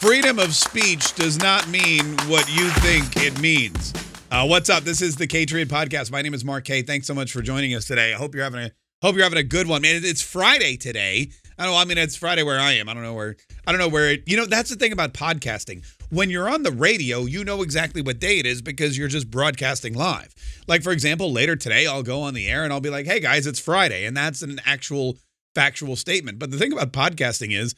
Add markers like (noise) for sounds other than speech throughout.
freedom of speech does not mean what you think it means. Uh, what's up? This is the Kaye Podcast. My name is Mark Kaye. Thanks so much for joining us today. I hope you're having a hope you're having a good one. Man, it's Friday today. I don't. I mean, it's Friday where I am. I don't know where. I don't know where. It, you know, that's the thing about podcasting. When you're on the radio, you know exactly what day it is because you're just broadcasting live. Like for example, later today, I'll go on the air and I'll be like, "Hey guys, it's Friday," and that's an actual factual statement. But the thing about podcasting is,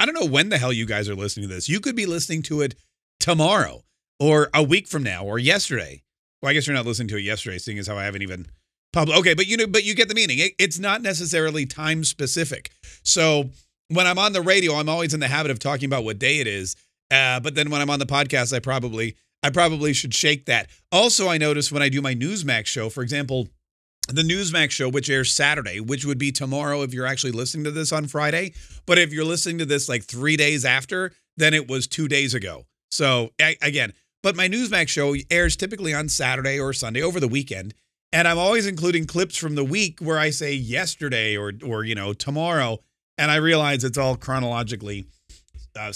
I don't know when the hell you guys are listening to this. You could be listening to it tomorrow or a week from now or yesterday. Well, I guess you're not listening to it yesterday, seeing as how I haven't even published. Okay, but you know, but you get the meaning. It, it's not necessarily time specific. So when I'm on the radio, I'm always in the habit of talking about what day it is. Uh, but then when I'm on the podcast, I probably I probably should shake that. Also, I notice when I do my Newsmax show, for example, the Newsmax show, which airs Saturday, which would be tomorrow if you're actually listening to this on Friday. But if you're listening to this like three days after, then it was two days ago. So I, again, but my Newsmax show airs typically on Saturday or Sunday over the weekend. And I'm always including clips from the week where I say yesterday or or you know tomorrow, and I realize it's all chronologically uh.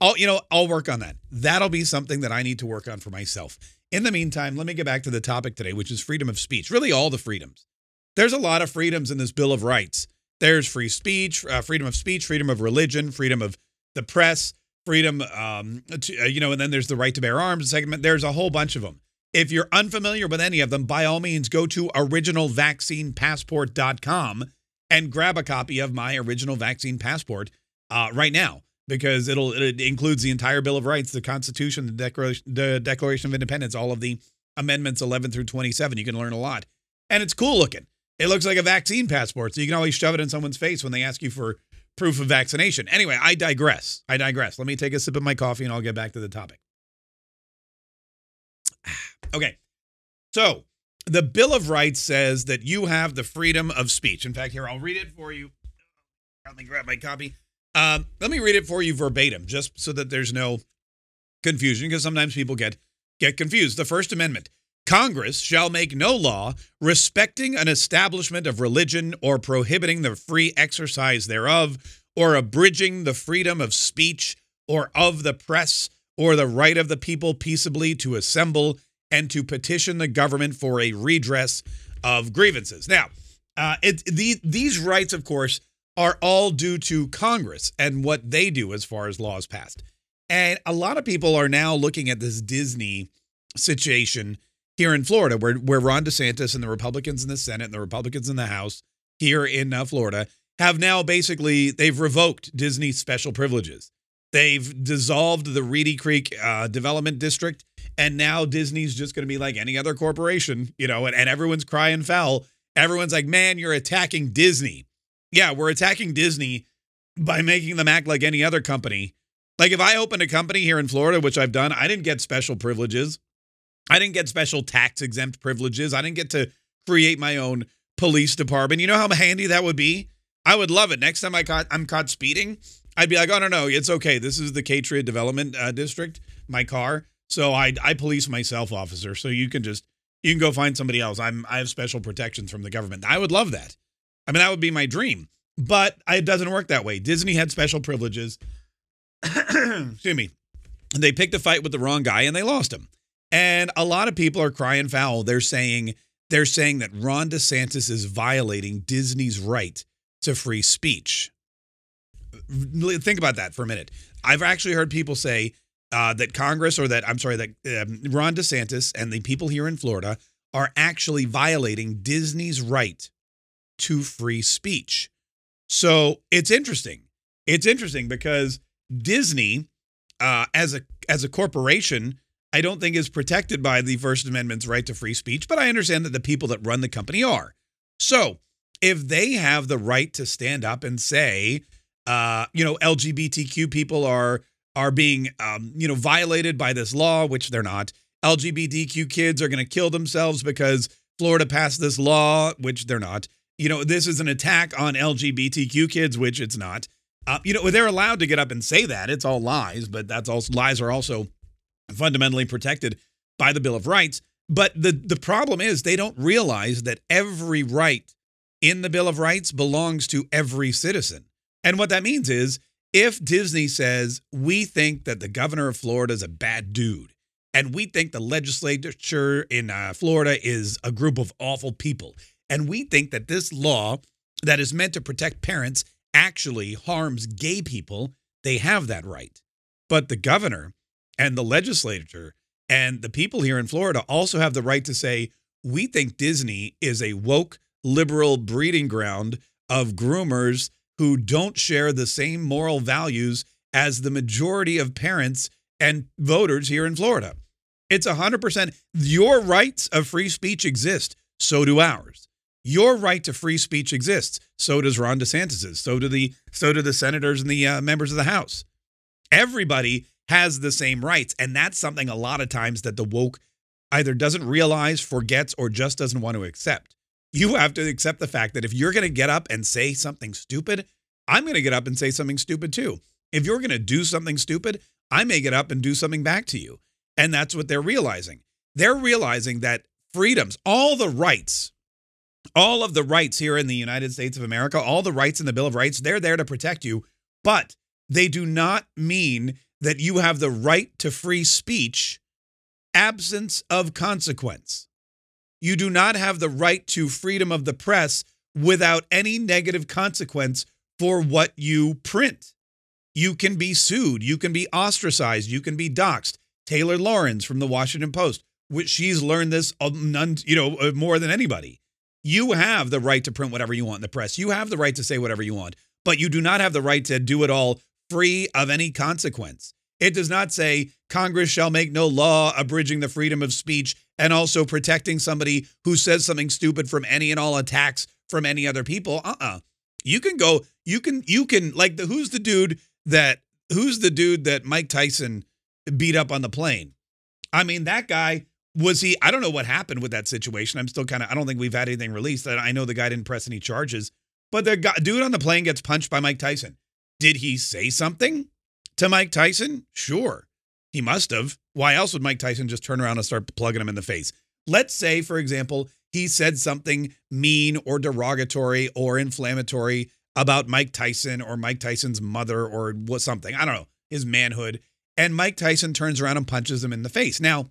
I'll you know I'll work on that. That'll be something that I need to work on for myself. In the meantime, let me get back to the topic today, which is freedom of speech. Really, all the freedoms. There's a lot of freedoms in this Bill of Rights. There's free speech, uh, freedom of speech, freedom of religion, freedom of the press, freedom, um, to, uh, you know, and then there's the right to bear arms. Segment. There's a whole bunch of them. If you're unfamiliar with any of them, by all means, go to originalvaccinepassport.com and grab a copy of my original vaccine passport uh, right now because it'll it includes the entire Bill of Rights, the Constitution, the Declaration, the Declaration of Independence, all of the amendments 11 through 27. You can learn a lot, and it's cool looking. It looks like a vaccine passport, so you can always shove it in someone's face when they ask you for proof of vaccination. Anyway, I digress. I digress. Let me take a sip of my coffee, and I'll get back to the topic. (sighs) Okay. So the Bill of Rights says that you have the freedom of speech. In fact, here, I'll read it for you. Let me grab my copy. Um, let me read it for you verbatim, just so that there's no confusion, because sometimes people get get confused. The First Amendment. Congress shall make no law respecting an establishment of religion or prohibiting the free exercise thereof or abridging the freedom of speech or of the press or the right of the people peaceably to assemble and to petition the government for a redress of grievances. Now, uh, it, the, these rights, of course, are all due to Congress and what they do as far as laws passed. And a lot of people are now looking at this Disney situation here in Florida, where, where Ron DeSantis and the Republicans in the Senate and the Republicans in the House here in uh, Florida have now basically they've revoked Disney's special privileges. They've dissolved the Reedy Creek uh, Development District and now Disney's just going to be like any other corporation, you know, and, and everyone's crying foul. Everyone's like, man, you're attacking Disney. Yeah, we're attacking Disney by making them act like any other company. Like if I opened a company here in Florida, which I've done, I didn't get special privileges. I didn't get special tax exempt privileges. I didn't get to create my own police department. You know how handy that would be? I would love it. Next time I caught I'm caught speeding, I'd be like, oh no no, it's okay. This is the Catria Development uh, District. My car. So I I police myself, officer. So you can just you can go find somebody else. I'm I have special protections from the government. I would love that. I mean, that would be my dream. But it doesn't work that way. Disney had special privileges. (clears throat) Excuse me. They picked a fight with the wrong guy and they lost him. And a lot of people are crying foul. They're saying they're saying that Ron DeSantis is violating Disney's right to free speech. Think about that for a minute. I've actually heard people say uh, that Congress or that I'm sorry that um, Ron DeSantis and the people here in Florida are actually violating Disney's right to free speech. So it's interesting. It's interesting because Disney, uh, as a as a corporation, I don't think is protected by the First Amendment's right to free speech, but I understand that the people that run the company are. So if they have the right to stand up and say, uh, you know, LGBTQ people are are being, um, you know, violated by this law, which they're not. LGBTQ kids are going to kill themselves because Florida passed this law, which they're not. You know, this is an attack on LGBTQ kids, which it's not. Uh, you know, they're allowed to get up and say that. It's all lies, but that's also lies are also fundamentally protected by the Bill of Rights. But the the problem is they don't realize that every right in the Bill of Rights belongs to every citizen. And what that means is if Disney says, we think that the governor of Florida is a bad dude, and we think the legislature in uh, Florida is a group of awful people, and we think that this law that is meant to protect parents actually harms gay people, they have that right. But the governor and the legislature and the people here in Florida also have the right to say, we think Disney is a woke liberal breeding ground of groomers who don't share the same moral values as the majority of parents and voters here in Florida. It's 100% your rights of free speech exist, so do ours. Your right to free speech exists, so does Ron DeSantis's, so do the so do the senators and the uh, members of the House. Everybody has the same rights, and that's something a lot of times that the woke either doesn't realize, forgets, or just doesn't want to accept you have to accept the fact that if you're going to get up and say something stupid, I'm going to get up and say something stupid too. If you're going to do something stupid, I may get up and do something back to you. And that's what they're realizing. They're realizing that freedoms, all the rights, all of the rights here in the United States of America, all the rights in the Bill of Rights, they're there to protect you, but they do not mean that you have the right to free speech absence of consequence. You do not have the right to freedom of the press without any negative consequence for what you print. You can be sued, you can be ostracized, you can be doxxed. Taylor Lorenz from the Washington Post, which she's learned this you know, uh, more than anybody. You have the right to print whatever you want in the press. You have the right to say whatever you want, but you do not have the right to do it all free of any consequence. It does not say Congress shall make no law abridging the freedom of speech and also protecting somebody who says something stupid from any and all attacks from any other people. Uh-uh. You can go, you can, you can, like the who's the dude that who's the dude that Mike Tyson beat up on the plane? I mean, that guy was he, I don't know what happened with that situation. I'm still kind of, I don't think we've had anything released. I know the guy didn't press any charges, but the guy, dude on the plane gets punched by Mike Tyson. Did he say something to Mike Tyson? Sure. He must have. Why else would Mike Tyson just turn around and start plugging him in the face? Let's say, for example, he said something mean or derogatory or inflammatory about Mike Tyson or Mike Tyson's mother or what something. I don't know, his manhood. And Mike Tyson turns around and punches him in the face. Now,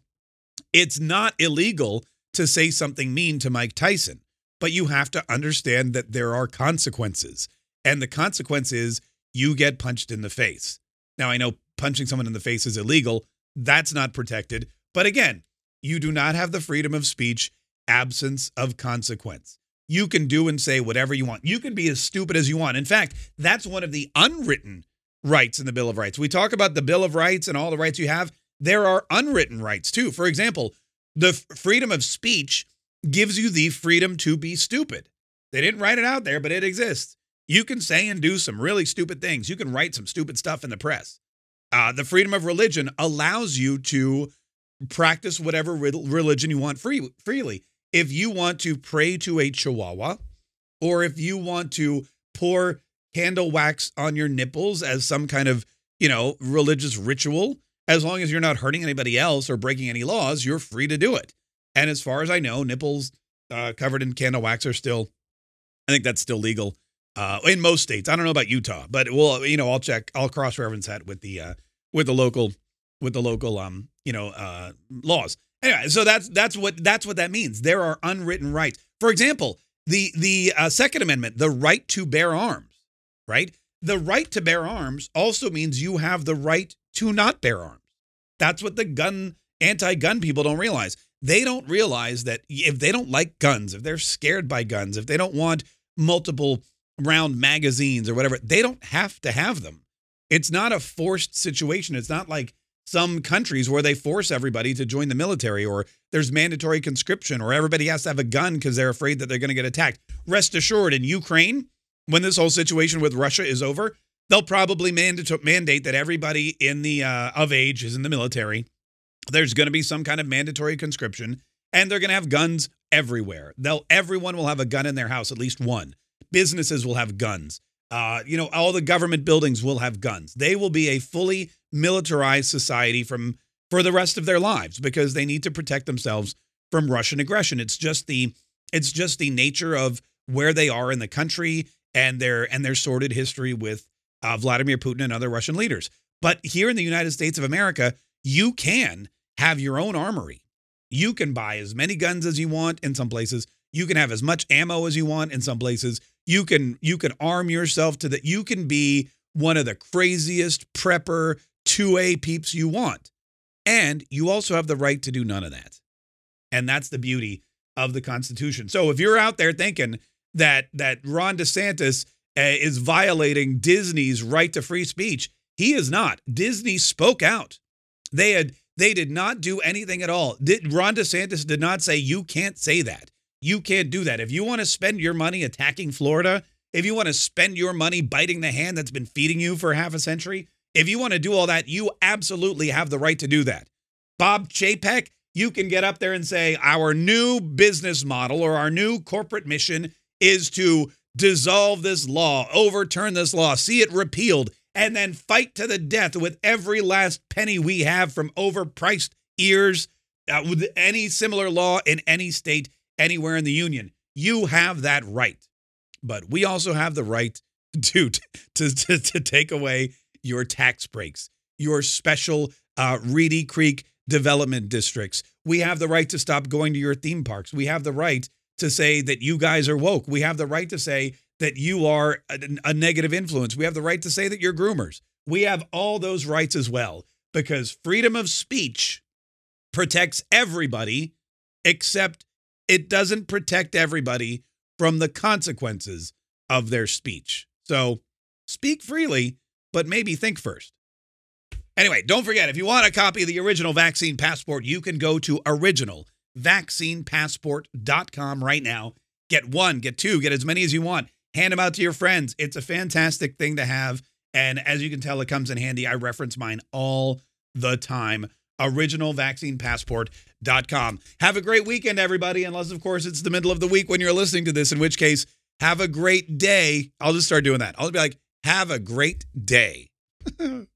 it's not illegal to say something mean to Mike Tyson, but you have to understand that there are consequences. And the consequence is you get punched in the face. Now, I know punching someone in the face is illegal. That's not protected. But again, you do not have the freedom of speech, absence of consequence. You can do and say whatever you want. You can be as stupid as you want. In fact, that's one of the unwritten rights in the Bill of Rights. We talk about the Bill of Rights and all the rights you have. There are unwritten rights too. For example, the freedom of speech gives you the freedom to be stupid. They didn't write it out there, but it exists. You can say and do some really stupid things. You can write some stupid stuff in the press. Uh, the freedom of religion allows you to practice whatever religion you want free, freely. If you want to pray to a chihuahua, or if you want to pour candle wax on your nipples as some kind of, you know, religious ritual, as long as you're not hurting anybody else or breaking any laws, you're free to do it. And as far as I know, nipples uh, covered in candle wax are still, I think that's still legal uh, in most states. I don't know about Utah, but we'll you know I'll check. I'll cross reference that with the uh, with the local with the local um you know uh, laws. Anyway, so that's that's what that's what that means. There are unwritten rights. For example, the the uh, Second Amendment, the right to bear arms, right? The right to bear arms also means you have the right to not bear arms. That's what the gun anti-gun people don't realize. They don't realize that if they don't like guns, if they're scared by guns, if they don't want multiple round magazines or whatever. They don't have to have them. It's not a forced situation. It's not like some countries where they force everybody to join the military or there's mandatory conscription or everybody has to have a gun because they're afraid that they're going to get attacked. Rest assured, in Ukraine, when this whole situation with Russia is over, they'll probably mandate mandate that everybody in the uh, of age is in the military. There's going to be some kind of mandatory conscription, and they're going to have guns everywhere. They'll everyone will have a gun in their house, at least one businesses will have guns. Uh, you know, all the government buildings will have guns. They will be a fully militarized society from for the rest of their lives because they need to protect themselves from Russian aggression. It's just the it's just the nature of where they are in the country and their and their sordid history with uh, Vladimir Putin and other Russian leaders. But here in the United States of America, you can have your own armory. You can buy as many guns as you want in some places. You can have as much ammo as you want in some places. You can you can arm yourself to that. You can be one of the craziest prepper 2A peeps you want. And you also have the right to do none of that. And that's the beauty of the Constitution. So if you're out there thinking that that Ron DeSantis Uh, is violating Disney's right to free speech, he is not. Disney spoke out. They had they did not do anything at all. Did, Ron DeSantis did not say you can't say that. You can't do that. If you want to spend your money attacking Florida, if you want to spend your money biting the hand that's been feeding you for half a century, if you want to do all that, you absolutely have the right to do that. Bob Chapek, you can get up there and say, Our new business model or our new corporate mission is to dissolve this law, overturn this law, see it repealed, and then fight to the death with every last penny we have from overpriced ears uh, with any similar law in any state, anywhere in the union. You have that right. But we also have the right (laughs) to, to, to, to take away your tax breaks, your special uh, Reedy Creek development districts. We have the right to stop going to your theme parks. We have the right to say that you guys are woke. We have the right to say that you are a, a, negative influence. We have the right to say that you're groomers. We have all those rights as well because freedom of speech protects everybody, except it doesn't protect everybody from the consequences of their speech. So speak freely, but maybe think first. Anyway, don't forget if you want a copy of the original vaccine passport, you can go to originalvaccinepassport.com right now. Get one, get two, get as many as you want hand them out to your friends. It's a fantastic thing to have. And as you can tell, it comes in handy. I reference mine all the time. OriginalVaccinePassport.com. Have a great weekend, everybody. Unless, of course, it's the middle of the week when you're listening to this, in which case, have a great day. I'll just start doing that. I'll be like, have a great day. (laughs)